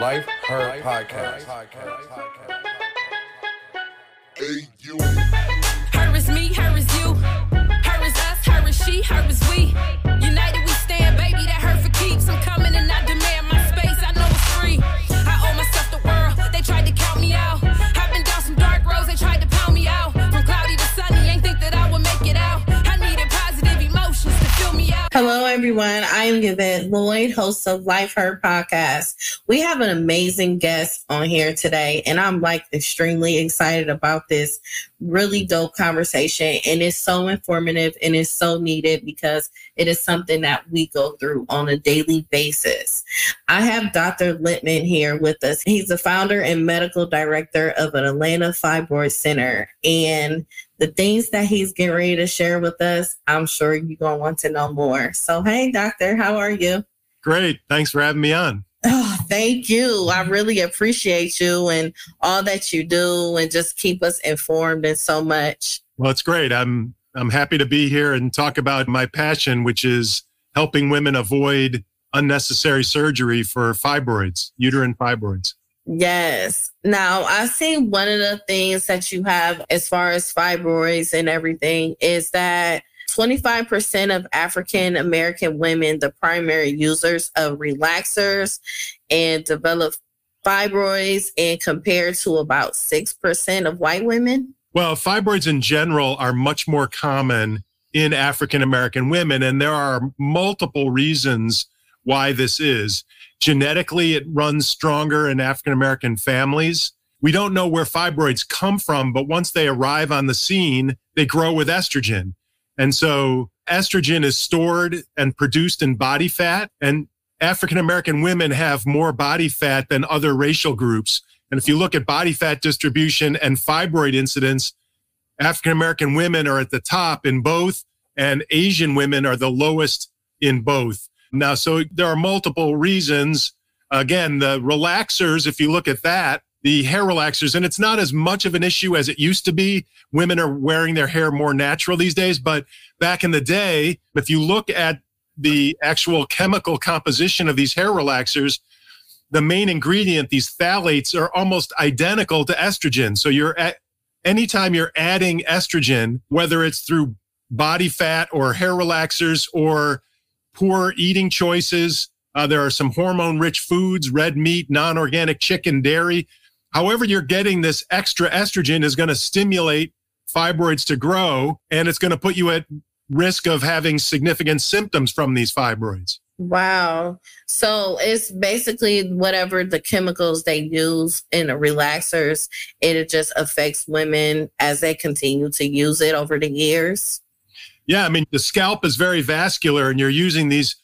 Life Her Podcast. Hey, you. Her is me, her is you. Her is us, her is she, her is we. United we everyone. I am Yvette Lloyd, host of Life Her Podcast. We have an amazing guest on here today, and I'm like extremely excited about this really dope conversation. And it's so informative and it's so needed because it is something that we go through on a daily basis. I have Dr. Lipman here with us. He's the founder and medical director of an Atlanta Fibroid Center. And the things that he's getting ready to share with us, I'm sure you're going to want to know more. So, hey, doctor, how are you? Great. Thanks for having me on. Oh, thank you. I really appreciate you and all that you do and just keep us informed and so much. Well, it's great. I'm I'm happy to be here and talk about my passion, which is helping women avoid unnecessary surgery for fibroids, uterine fibroids. Yes. Now, I see one of the things that you have as far as fibroids and everything is that 25% of African American women, the primary users of relaxers and develop fibroids, and compared to about 6% of white women. Well, fibroids in general are much more common in African American women, and there are multiple reasons why this is. Genetically, it runs stronger in African American families. We don't know where fibroids come from, but once they arrive on the scene, they grow with estrogen. And so estrogen is stored and produced in body fat, and African American women have more body fat than other racial groups. And if you look at body fat distribution and fibroid incidence, African American women are at the top in both, and Asian women are the lowest in both. Now, so there are multiple reasons. Again, the relaxers, if you look at that, the hair relaxers, and it's not as much of an issue as it used to be. Women are wearing their hair more natural these days. But back in the day, if you look at the actual chemical composition of these hair relaxers, the main ingredient, these phthalates, are almost identical to estrogen. So you're at anytime you're adding estrogen, whether it's through body fat or hair relaxers or poor eating choices, uh, there are some hormone rich foods, red meat, non organic chicken, dairy. However, you're getting this extra estrogen is going to stimulate fibroids to grow and it's going to put you at risk of having significant symptoms from these fibroids. Wow. So it's basically whatever the chemicals they use in the relaxers, it just affects women as they continue to use it over the years. Yeah, I mean the scalp is very vascular and you're using these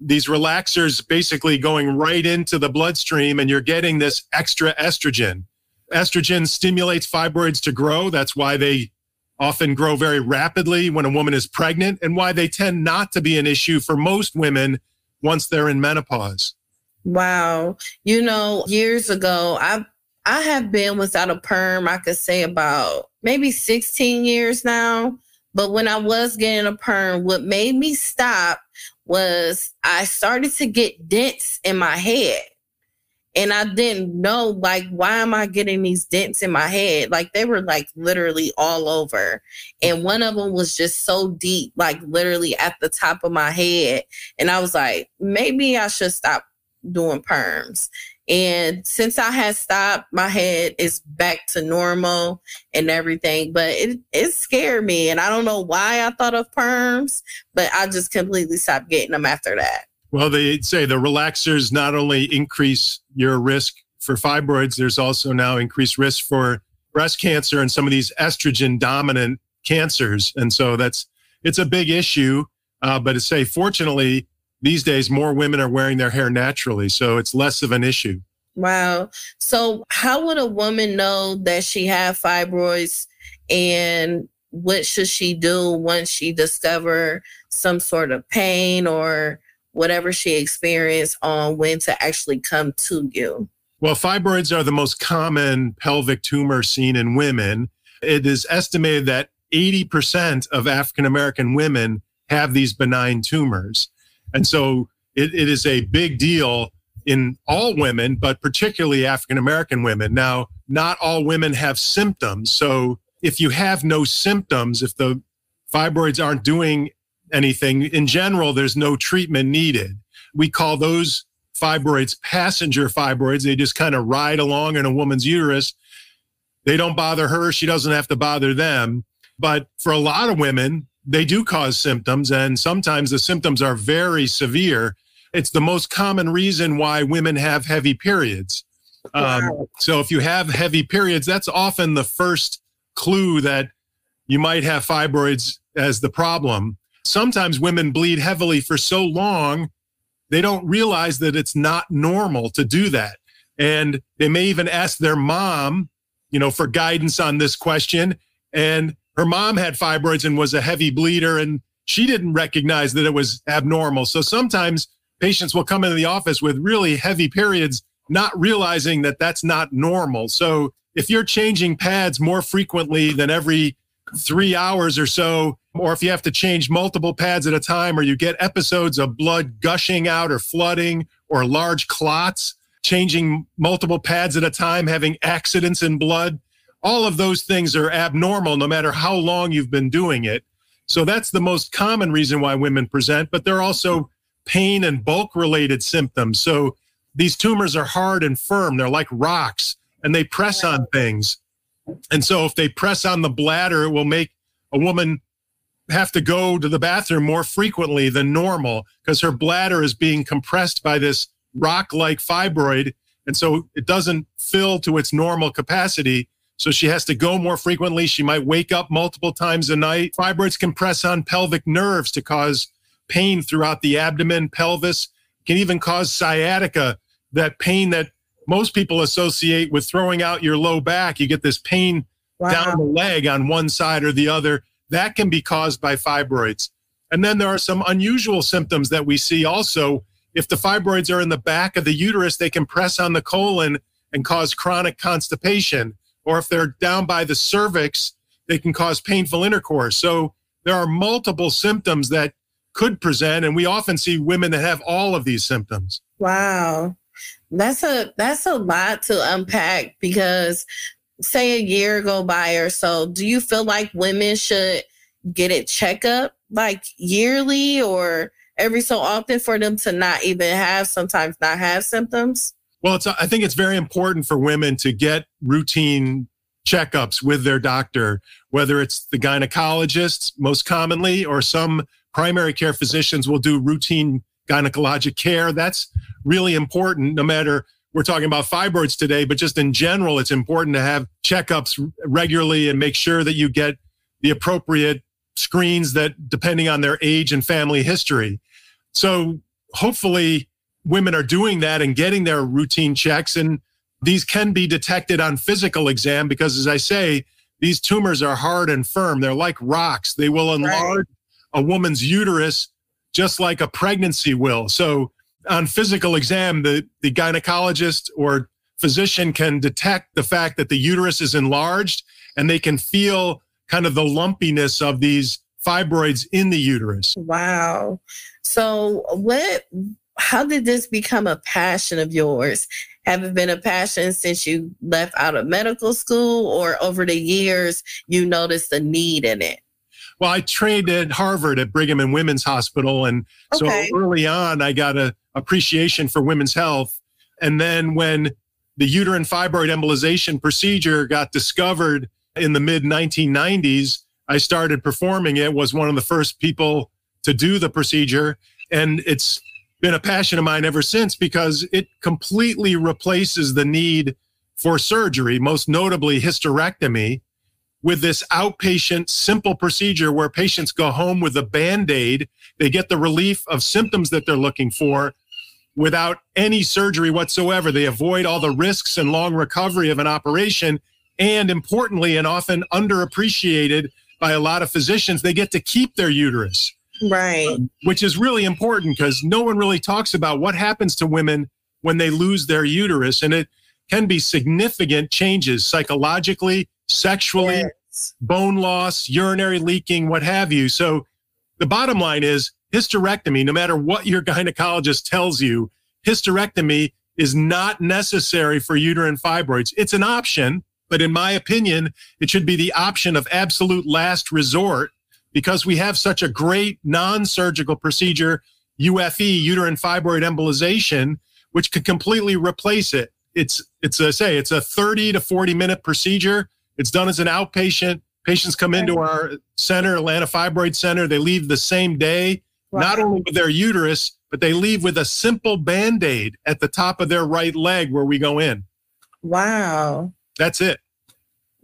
these relaxers basically going right into the bloodstream and you're getting this extra estrogen. Estrogen stimulates fibroids to grow. That's why they often grow very rapidly when a woman is pregnant and why they tend not to be an issue for most women once they're in menopause. Wow. You know, years ago, I I have been without a perm, I could say about maybe 16 years now. But when I was getting a perm, what made me stop was I started to get dents in my head. And I didn't know, like, why am I getting these dents in my head? Like, they were like literally all over. And one of them was just so deep, like literally at the top of my head. And I was like, maybe I should stop doing perms. And since I had stopped, my head is back to normal and everything. But it, it scared me. And I don't know why I thought of perms, but I just completely stopped getting them after that. Well, they say the relaxers not only increase your risk for fibroids, there's also now increased risk for breast cancer and some of these estrogen dominant cancers. And so that's it's a big issue. Uh, but to say, fortunately, these days more women are wearing their hair naturally, so it's less of an issue. Wow. So how would a woman know that she had fibroids and what should she do once she discover some sort of pain or whatever she experienced on when to actually come to you? Well, fibroids are the most common pelvic tumor seen in women. It is estimated that 80% of African American women have these benign tumors. And so it, it is a big deal in all women, but particularly African American women. Now, not all women have symptoms. So if you have no symptoms, if the fibroids aren't doing anything, in general, there's no treatment needed. We call those fibroids passenger fibroids. They just kind of ride along in a woman's uterus. They don't bother her. She doesn't have to bother them. But for a lot of women, they do cause symptoms, and sometimes the symptoms are very severe. It's the most common reason why women have heavy periods. Um, so if you have heavy periods, that's often the first clue that you might have fibroids as the problem. Sometimes women bleed heavily for so long, they don't realize that it's not normal to do that. And they may even ask their mom, you know, for guidance on this question. And her mom had fibroids and was a heavy bleeder, and she didn't recognize that it was abnormal. So sometimes patients will come into the office with really heavy periods, not realizing that that's not normal. So if you're changing pads more frequently than every three hours or so, or if you have to change multiple pads at a time, or you get episodes of blood gushing out or flooding or large clots, changing multiple pads at a time, having accidents in blood, all of those things are abnormal no matter how long you've been doing it. So that's the most common reason why women present, but there are also pain and bulk related symptoms. So these tumors are hard and firm, they're like rocks and they press on things. And so if they press on the bladder, it will make a woman have to go to the bathroom more frequently than normal because her bladder is being compressed by this rock like fibroid. And so it doesn't fill to its normal capacity. So she has to go more frequently. She might wake up multiple times a night. Fibroids can press on pelvic nerves to cause pain throughout the abdomen, pelvis, can even cause sciatica, that pain that most people associate with throwing out your low back. You get this pain wow. down the leg on one side or the other. That can be caused by fibroids. And then there are some unusual symptoms that we see also. If the fibroids are in the back of the uterus, they can press on the colon and cause chronic constipation or if they're down by the cervix, they can cause painful intercourse. So there are multiple symptoms that could present, and we often see women that have all of these symptoms. Wow. That's a that's a lot to unpack because say a year go by or so, do you feel like women should get a check up like yearly or every so often for them to not even have sometimes not have symptoms? Well, it's I think it's very important for women to get routine checkups with their doctor, whether it's the gynecologist most commonly or some primary care physicians will do routine gynecologic care. That's really important no matter we're talking about fibroids today, but just in general, it's important to have checkups regularly and make sure that you get the appropriate screens that depending on their age and family history. So hopefully women are doing that and getting their routine checks. And these can be detected on physical exam because, as I say, these tumors are hard and firm. They're like rocks. They will enlarge right. a woman's uterus just like a pregnancy will. So, on physical exam, the, the gynecologist or physician can detect the fact that the uterus is enlarged and they can feel kind of the lumpiness of these fibroids in the uterus. Wow. So, what how did this become a passion of yours? Have it been a passion since you left out of medical school, or over the years you noticed a need in it? Well, I trained at Harvard at Brigham and Women's Hospital. And okay. so early on, I got an appreciation for women's health. And then when the uterine fibroid embolization procedure got discovered in the mid 1990s, I started performing it, was one of the first people to do the procedure. And it's been a passion of mine ever since because it completely replaces the need for surgery, most notably hysterectomy, with this outpatient simple procedure where patients go home with a band aid. They get the relief of symptoms that they're looking for without any surgery whatsoever. They avoid all the risks and long recovery of an operation. And importantly, and often underappreciated by a lot of physicians, they get to keep their uterus. Right. Um, which is really important because no one really talks about what happens to women when they lose their uterus. And it can be significant changes psychologically, sexually, yes. bone loss, urinary leaking, what have you. So the bottom line is hysterectomy, no matter what your gynecologist tells you, hysterectomy is not necessary for uterine fibroids. It's an option, but in my opinion, it should be the option of absolute last resort because we have such a great non-surgical procedure, UFE, uterine fibroid embolization, which could completely replace it. It's it's a say it's a 30 to 40 minute procedure. It's done as an outpatient. Patients come into our center, Atlanta Fibroid Center. They leave the same day, wow. not only with their uterus, but they leave with a simple band aid at the top of their right leg where we go in. Wow. That's it.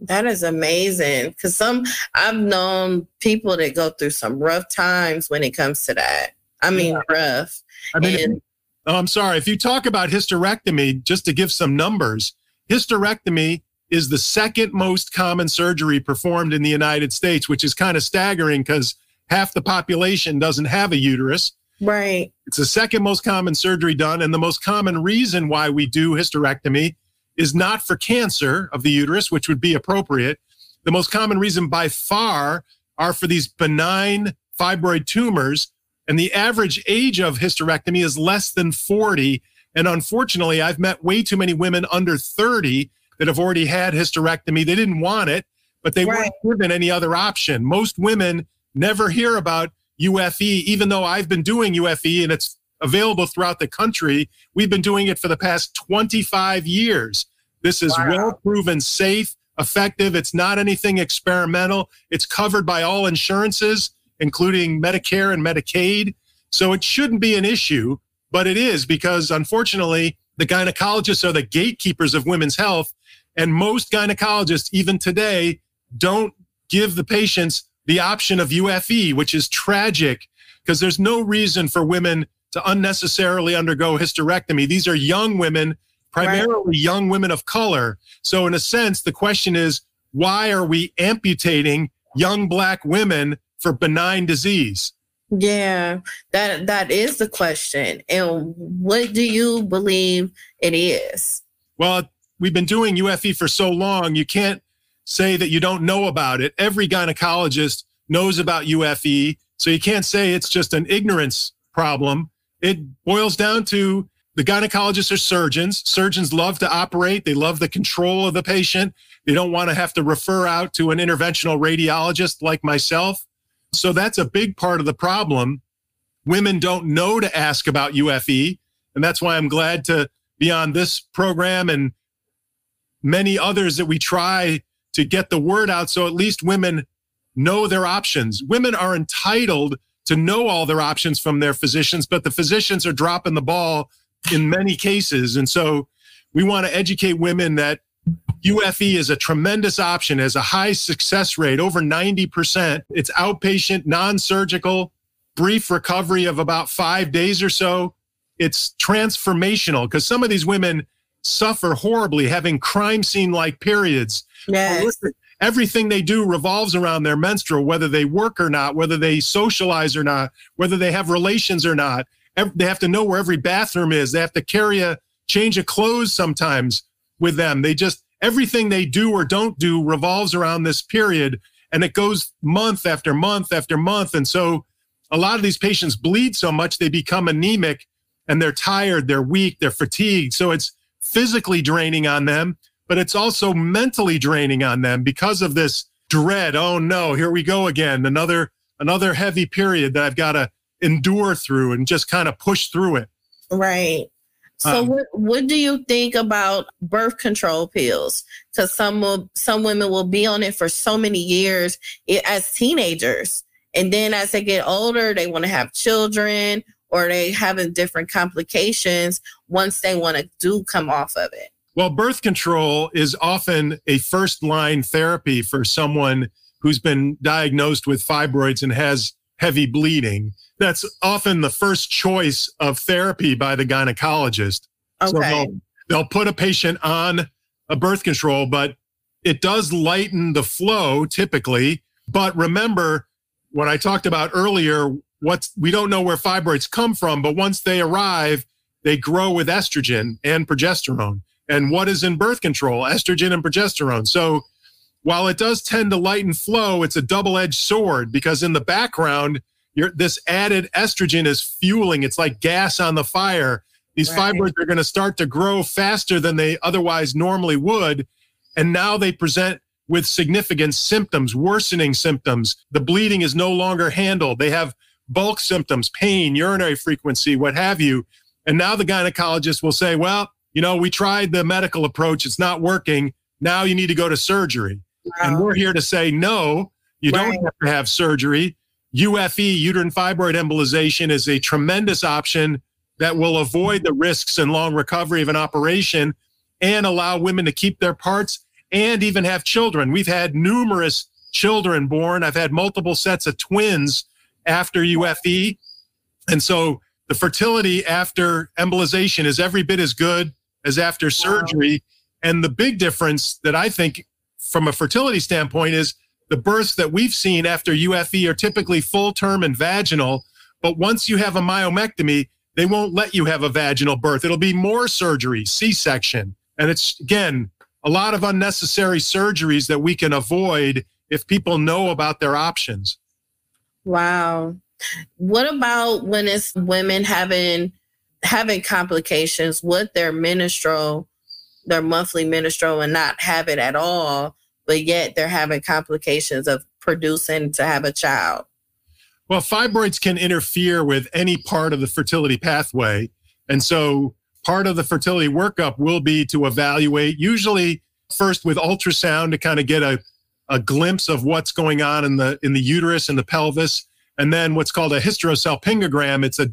That is amazing. Because some, I've known people that go through some rough times when it comes to that. I mean, yeah. rough. I mean, and, oh, I'm sorry. If you talk about hysterectomy, just to give some numbers, hysterectomy is the second most common surgery performed in the United States, which is kind of staggering because half the population doesn't have a uterus. Right. It's the second most common surgery done. And the most common reason why we do hysterectomy is not for cancer of the uterus, which would be appropriate. The most common reason by far are for these benign fibroid tumors. And the average age of hysterectomy is less than 40. And unfortunately, I've met way too many women under 30 that have already had hysterectomy. They didn't want it, but they right. weren't given any other option. Most women never hear about UFE, even though I've been doing UFE and it's available throughout the country. We've been doing it for the past 25 years. This is wow. well proven safe, effective. It's not anything experimental. It's covered by all insurances, including Medicare and Medicaid. So it shouldn't be an issue, but it is because unfortunately, the gynecologists are the gatekeepers of women's health. And most gynecologists, even today, don't give the patients the option of UFE, which is tragic because there's no reason for women to unnecessarily undergo hysterectomy. These are young women, primarily right. young women of color. So, in a sense, the question is why are we amputating young black women for benign disease? Yeah, that that is the question. And what do you believe it is? Well, we've been doing UFE for so long, you can't say that you don't know about it. Every gynecologist knows about UFE. So you can't say it's just an ignorance problem. It boils down to the gynecologists are surgeons. Surgeons love to operate. They love the control of the patient. They don't want to have to refer out to an interventional radiologist like myself. So that's a big part of the problem. Women don't know to ask about UFE. And that's why I'm glad to be on this program and many others that we try to get the word out so at least women know their options. Women are entitled to know all their options from their physicians, but the physicians are dropping the ball in many cases. And so we want to educate women that UFE is a tremendous option, has a high success rate, over 90%. It's outpatient, non surgical, brief recovery of about five days or so. It's transformational because some of these women suffer horribly having crime scene like periods. Yes. Everything they do revolves around their menstrual, whether they work or not, whether they socialize or not, whether they have relations or not. They have to know where every bathroom is. They have to carry a change of clothes sometimes with them. They just, everything they do or don't do revolves around this period. And it goes month after month after month. And so a lot of these patients bleed so much they become anemic and they're tired, they're weak, they're fatigued. So it's physically draining on them, but it's also mentally draining on them because of this dread. Oh no, here we go again. Another another heavy period that I've got to endure through and just kind of push through it. Right. So um, what what do you think about birth control pills? Because some will, some women will be on it for so many years as teenagers, and then as they get older, they want to have children or they having different complications once they want to do come off of it. Well, birth control is often a first line therapy for someone who's been diagnosed with fibroids and has heavy bleeding. That's often the first choice of therapy by the gynecologist. Okay. So they'll, they'll put a patient on a birth control, but it does lighten the flow typically. But remember what I talked about earlier, what's we don't know where fibroids come from, but once they arrive, they grow with estrogen and progesterone and what is in birth control, estrogen and progesterone. So while it does tend to lighten flow, it's a double edged sword because in the background, this added estrogen is fueling. It's like gas on the fire. These Right. fibroids are going to start to grow faster than they otherwise normally would. And now they present with significant symptoms, worsening symptoms. The bleeding is no longer handled. They have bulk symptoms, pain, urinary frequency, what have you. And now the gynecologist will say, well, you know, we tried the medical approach, it's not working. Now you need to go to surgery. And we're here to say, no, you Right. don't have to have surgery. UFE, uterine fibroid embolization, is a tremendous option that will avoid the risks and long recovery of an operation and allow women to keep their parts and even have children. We've had numerous children born. I've had multiple sets of twins after UFE. And so the fertility after embolization is every bit as good as after surgery. And the big difference that I think from a fertility standpoint is the births that we've seen after UFE are typically full term and vaginal. But once you have a myomectomy, they won't let you have a vaginal birth. It'll be more surgery, C section. And it's, again, a lot of unnecessary surgeries that we can avoid if people know about their options. Wow. What about when it's women having having complications with their menstrual, their monthly menstrual, and not have it at all, but yet they're having complications of producing to have a child? Well, fibroids can interfere with any part of the fertility pathway. And so part of the fertility workup will be to evaluate, usually first with ultrasound to kind of get a, a glimpse of what's going on in the in the uterus and the pelvis. And then what's called a hysterosalpingogram. It's a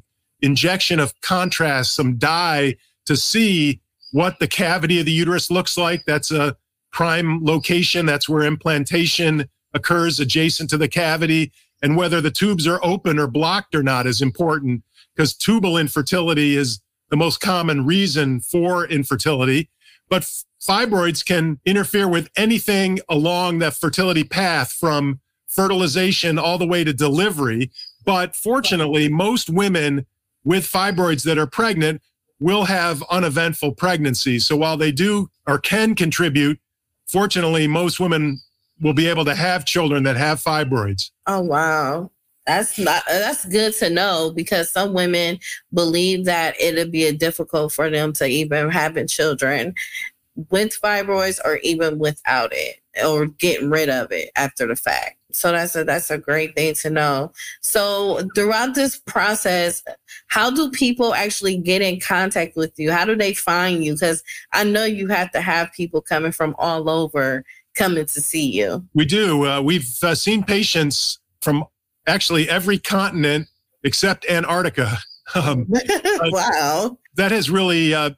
injection of contrast, some dye to see what the cavity of the uterus looks like. That's a prime location. That's where implantation occurs adjacent to the cavity and whether the tubes are open or blocked or not is important because tubal infertility is the most common reason for infertility. But fibroids can interfere with anything along that fertility path from fertilization all the way to delivery. But fortunately, most women with fibroids that are pregnant will have uneventful pregnancies. So while they do or can contribute, fortunately, most women will be able to have children that have fibroids. Oh wow. That's not that's good to know because some women believe that it'll be difficult for them to even having children with fibroids or even without it or getting rid of it after the fact. So that's a that's a great thing to know. So throughout this process, how do people actually get in contact with you? How do they find you? Because I know you have to have people coming from all over coming to see you. We do. Uh, we've uh, seen patients from actually every continent except Antarctica. Um, wow. that has really uh,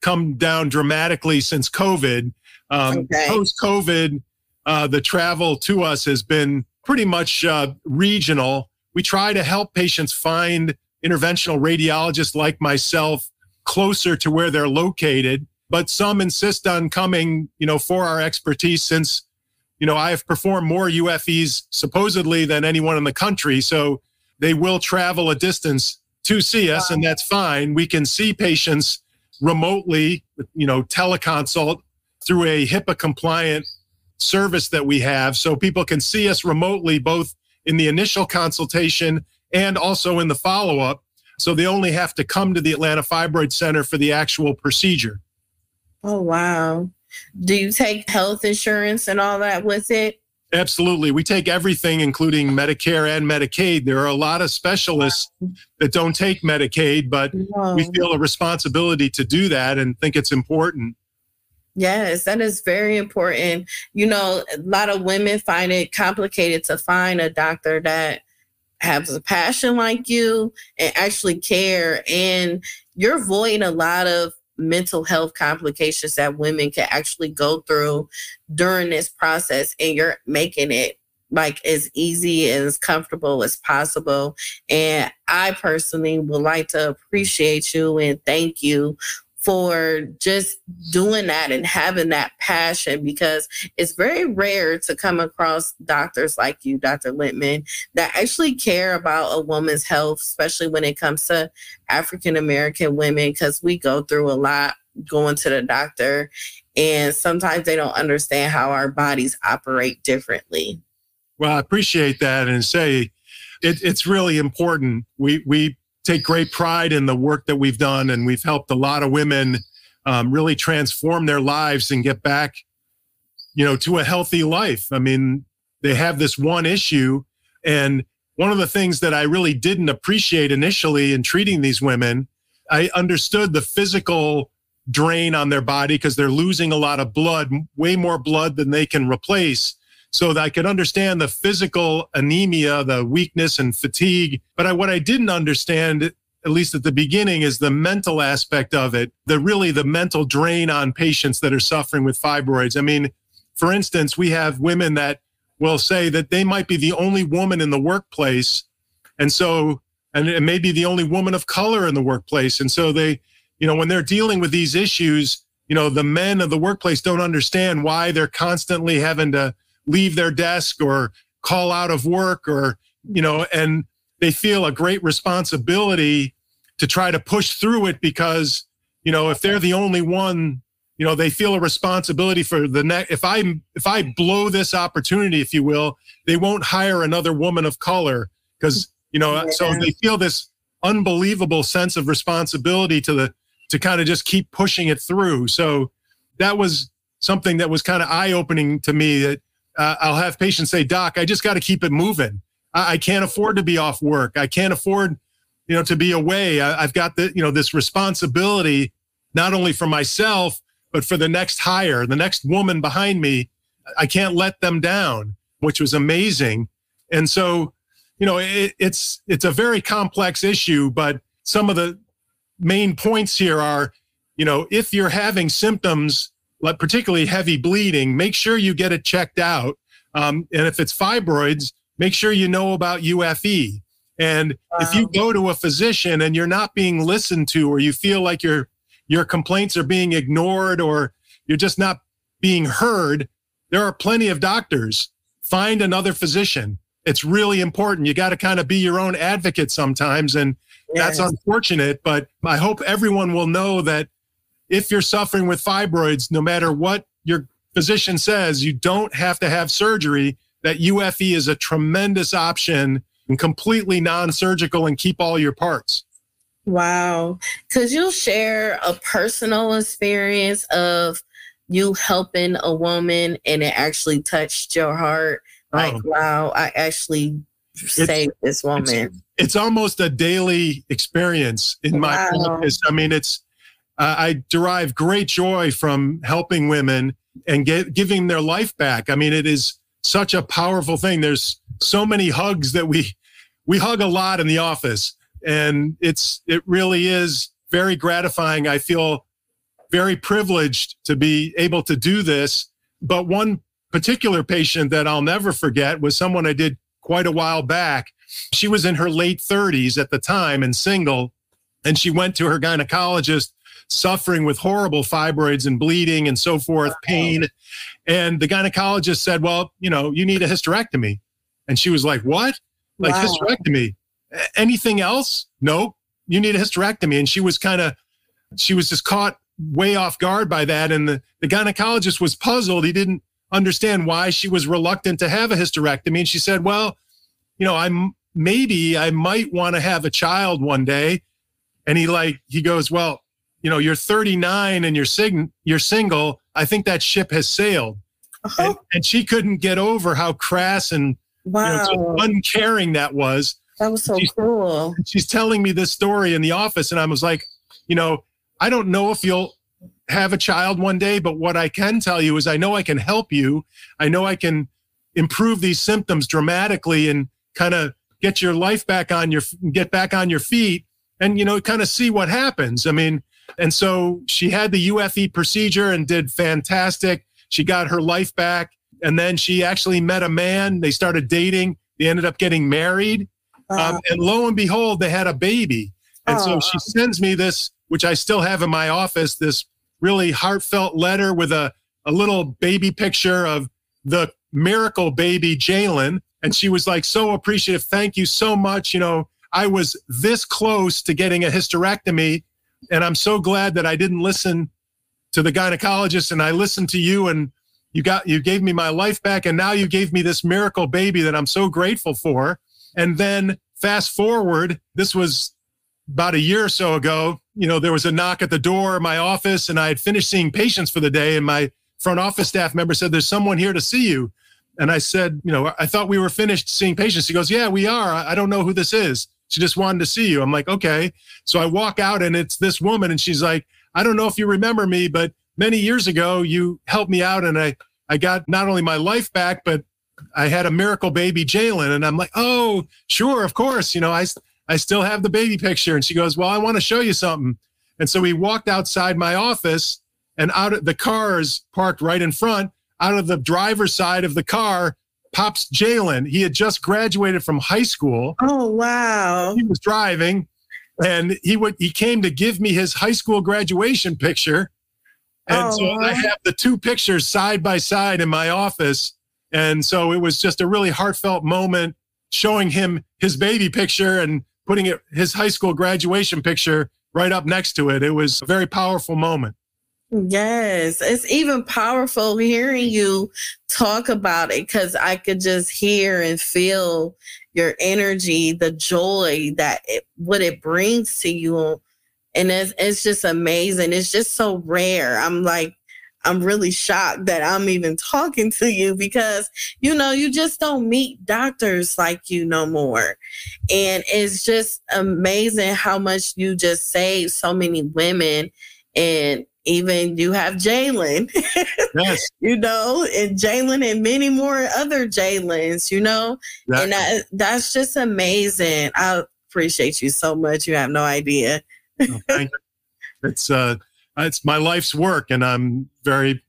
come down dramatically since COVID. Um, Okay. Post COVID, uh, the travel to us has been pretty much uh, regional. We try to help patients find interventional radiologists like myself closer to where they're located, but some insist on coming, you know, for our expertise since, you know, I have performed more UFEs supposedly than anyone in the country. So they will travel a distance to see us, and that's fine. We can see patients remotely, you know, teleconsult through a HIPAA compliant service that we have. So people can see us remotely, both in the initial consultation and also in the follow up. So they only have to come to the Atlanta Fibroid Center for the actual procedure. Oh wow. Do you take health insurance and all that with it? Absolutely. We take everything, including Medicare and Medicaid. There are a lot of specialists that don't take Medicaid, but No. we feel a responsibility to do that and think it's important. Yes, that is very important. You know, a lot of women find it complicated to find a doctor that has a passion like you and actually care. And you're avoiding a lot of mental health complications that women can actually go through during this process. And you're making it like as easy and as comfortable as possible. And I personally would like to appreciate you and thank you for just doing that and having that passion because it's very rare to come across doctors like you, Dr. Lipman, that actually care about a woman's health, especially when it comes to African American women, because we go through a lot going to the doctor and sometimes they don't understand how our bodies operate differently. Well, I appreciate that and say it, it's really important. We we take great pride in the work that we've done, and we've helped a lot of women um, really transform their lives and get back, you know, to a healthy life. I mean, they have this one issue, and one of the things that I really didn't appreciate initially in treating these women, I understood the physical drain on their body because they're losing a lot of blood, way more blood than they can replace. So that I could understand the physical anemia, the weakness and fatigue. But I, what I didn't understand, at least at the beginning, is the mental aspect of it, the really the mental drain on patients that are suffering with fibroids. I mean, for instance, we have women that will say that they might be the only woman in the workplace. And so, and it may be the only woman of color in the workplace. And so they, you know, when they're dealing with these issues, you know, the men of the workplace don't understand why they're constantly having to leave their desk or call out of work or, you know, and they feel a great responsibility to try to push through it because, you know, if they're the only one, you know, they feel a responsibility for the next. If I if I blow this opportunity, if you will, they won't hire another woman of color because you know. Yeah. So they feel this unbelievable sense of responsibility to the to kind of just keep pushing it through. So that was something that was kind of eye opening to me that uh, I'll have patients say, Doc, I just got to keep it moving. I, I, can't afford to be off work. I can't afford, you know, to be away. I, I've got the, you know, this responsibility not only for myself, but for the next hire, the next woman behind me. I can't let them down, which was amazing. And so, you know, it, it's it's a very complex issue, but some of the main points here are, you know, if you're having symptoms, like particularly heavy bleeding, make sure you get it checked out. Um, and if it's fibroids, make sure you know about UFE. And wow. if you go to a physician and you're not being listened to, or you feel like your your complaints are being ignored, or you're just not being heard, there are plenty of doctors. Find another physician. It's really important. You got to kind of be your own advocate sometimes, and Yes. That's unfortunate, but I hope everyone will know that if you're suffering with fibroids, no matter what your physician says, you don't have to have surgery. That UFE is a tremendous option and completely non surgical and keep all your parts. Wow. Could you share a personal experience of you helping a woman and it actually touched your heart? Oh. Like, oh. wow, I actually saved this woman it's almost a daily experience in my wow. practice. I mean, it's uh, I derive great joy from helping women and get, giving their life back. I mean, it is such a powerful thing. There's so many hugs that we we hug a lot in the office, and it's it really is very gratifying. I feel very privileged to be able to do this. But one particular patient that I'll never forget was someone I did quite a while back she was in her late 30s at the time and single, and she went to her gynecologist suffering with horrible fibroids and bleeding and so forth, pain. And the gynecologist said, Well, you know, you need a hysterectomy. And she was like, What? Like wow. hysterectomy. Anything else? Nope. You need a hysterectomy. And she was kind of, she was just caught way off guard by that. And the, the gynecologist was puzzled. He didn't understand why she was reluctant to have a hysterectomy. And she said, Well, you know, I'm maybe I might want to have a child one day. And he like he goes, well, you know, you're 39 and you're sing- you're single. I think that ship has sailed. Uh-huh. And, and, she couldn't get over how crass and wow. you know, uncaring that was. That was so she's, cool. She's telling me this story in the office, and I was like, you know, I don't know if you'll have a child one day, but what I can tell you is I know I can help you. I know I can improve these symptoms dramatically and kind of get your life back on your get back on your feet and you know kind of see what happens i mean and so she had the ufe procedure and did fantastic. She got her life back. And then she actually met a man. They started dating. They ended up getting married. Uh, um, and lo and behold they had a baby. And uh, so she sends me this which i still have in my office this really heartfelt letter with a, a little baby picture of the miracle baby jalen. And she was like so appreciative. Thank you so much. You know i was this close to getting a hysterectomy and i'm so glad that i didn't listen to the gynecologist and i listened to you and you got you gave me my life back and now you gave me this miracle baby that i'm so grateful for and then fast forward this was about a year or so ago, you know, there was a knock at the door of my office and I had finished seeing patients for the day. And my front office staff member said, There's someone here to see you. And I said, You know, I thought we were finished seeing patients. He goes, Yeah, we are. I don't know who this is. She just wanted to see you. I'm like, Okay. So I walk out and it's this woman and she's like, I don't know if you remember me, but many years ago, you helped me out and I, I got not only my life back, but I had a miracle baby, Jalen. And I'm like, oh, sure, of course. You know, I, I still have the baby picture. And she goes, well, I want to show you something. And so we walked outside my office and out of the cars parked right in front, out of the driver's side of the car pops Jalen. He had just graduated from high school. Oh, wow. He was driving and he would, he came to give me his high school graduation picture. And oh, so I have the two pictures side by side in my office. And so it was just a really heartfelt moment showing him his baby picture and putting it, his high school graduation picture right up next to it. It was a very powerful moment. Yes, it's even powerful hearing you talk about it because I could just hear and feel your energy, the joy that it, what it brings to you and it's, it's just amazing. It's just so rare. I'm like, I'm really shocked that I'm even talking to you because, you know, you just don't meet doctors like you no more. And it's just amazing how much you just save so many women. And even you have Jalen, yes. you know, and Jalen and many more other Jalen's, you know, exactly. and that, that's just amazing. I appreciate you so much. You have no idea. it's uh, it's my life's work, and I'm very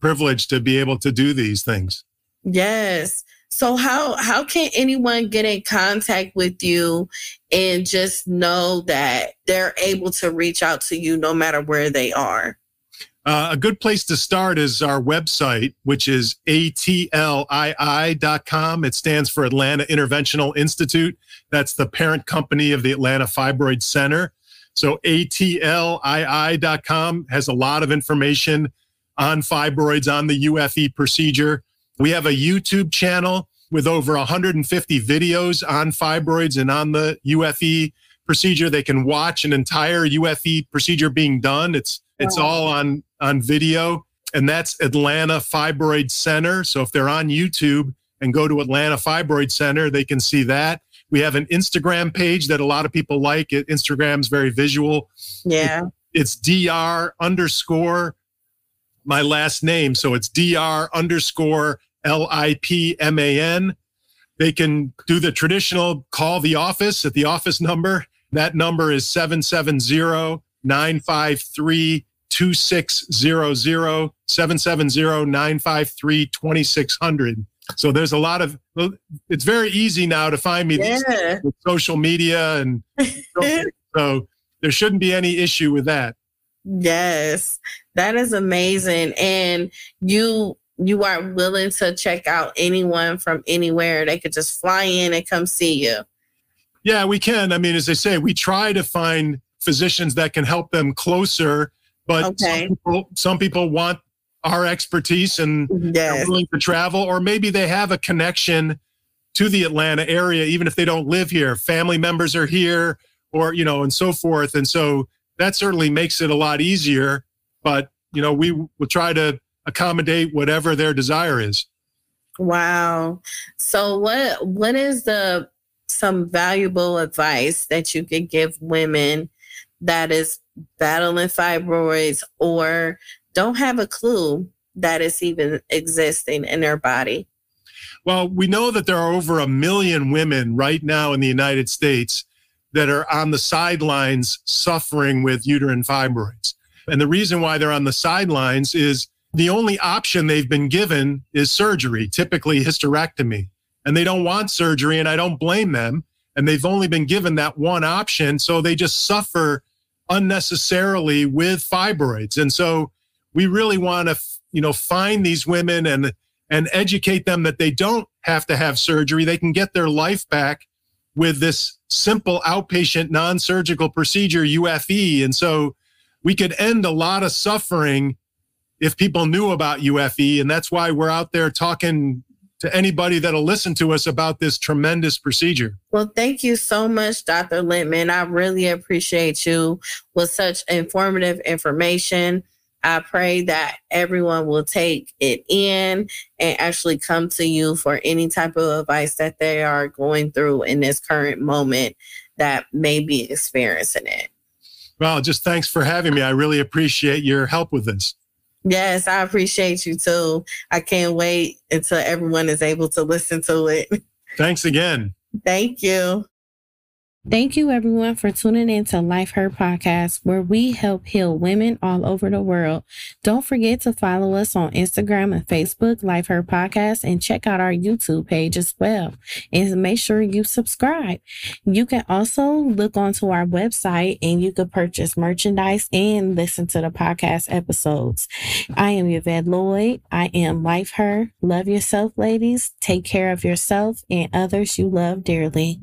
privileged to be able to do these things. Yes. So how how can anyone get in contact with you and just know that they're able to reach out to you no matter where they are? Uh, a good place to start is our website, which is atlii.com. It stands for Atlanta Interventional Institute. That's the parent company of the Atlanta Fibroid Center. So atlii.com has a lot of information on fibroids, on the UFE procedure. We have a YouTube channel with over 150 videos on fibroids and on the UFE procedure. They can watch an entire UFE procedure being done. It's it's oh. all on on video, and that's Atlanta Fibroid Center. So if they're on YouTube and go to Atlanta Fibroid Center, they can see that. We have an Instagram page that a lot of people like. It, Instagram's very visual. Yeah. It, it's dr underscore my last name. So it's dr underscore L I P M A N. They can do the traditional call the office at the office number. That number is 770 953 2600 770 953 2600. So there's a lot of. It's very easy now to find me yeah. with social media, and so there shouldn't be any issue with that. Yes, that is amazing, and you you are willing to check out anyone from anywhere. They could just fly in and come see you. Yeah, we can. I mean, as I say, we try to find physicians that can help them closer, but okay. some, people, some people want our expertise and yes. willing to travel, or maybe they have a connection to the Atlanta area, even if they don't live here. Family members are here, or you know, and so forth. And so that certainly makes it a lot easier. But you know, we will try to accommodate whatever their desire is. Wow. So what what is the some valuable advice that you could give women that is battling fibroids or don't have a clue that it's even existing in their body? Well, we know that there are over a million women right now in the United States that are on the sidelines suffering with uterine fibroids. And the reason why they're on the sidelines is the only option they've been given is surgery, typically hysterectomy. And they don't want surgery, and I don't blame them. And they've only been given that one option. So they just suffer unnecessarily with fibroids. And so we really want to you know find these women and and educate them that they don't have to have surgery. They can get their life back with this simple outpatient non-surgical procedure UFE and so we could end a lot of suffering if people knew about UFE and that's why we're out there talking to anybody that'll listen to us about this tremendous procedure. Well, thank you so much, Dr. Lipman. I really appreciate you with such informative information. I pray that everyone will take it in and actually come to you for any type of advice that they are going through in this current moment that may be experiencing it. Well, just thanks for having me. I really appreciate your help with this. Yes, I appreciate you too. I can't wait until everyone is able to listen to it. Thanks again. Thank you. Thank you, everyone, for tuning in to Life Her podcast, where we help heal women all over the world. Don't forget to follow us on Instagram and Facebook, Life Her podcast, and check out our YouTube page as well. And make sure you subscribe. You can also look onto our website and you can purchase merchandise and listen to the podcast episodes. I am Yvette Lloyd. I am Life Her. Love yourself, ladies. Take care of yourself and others you love dearly.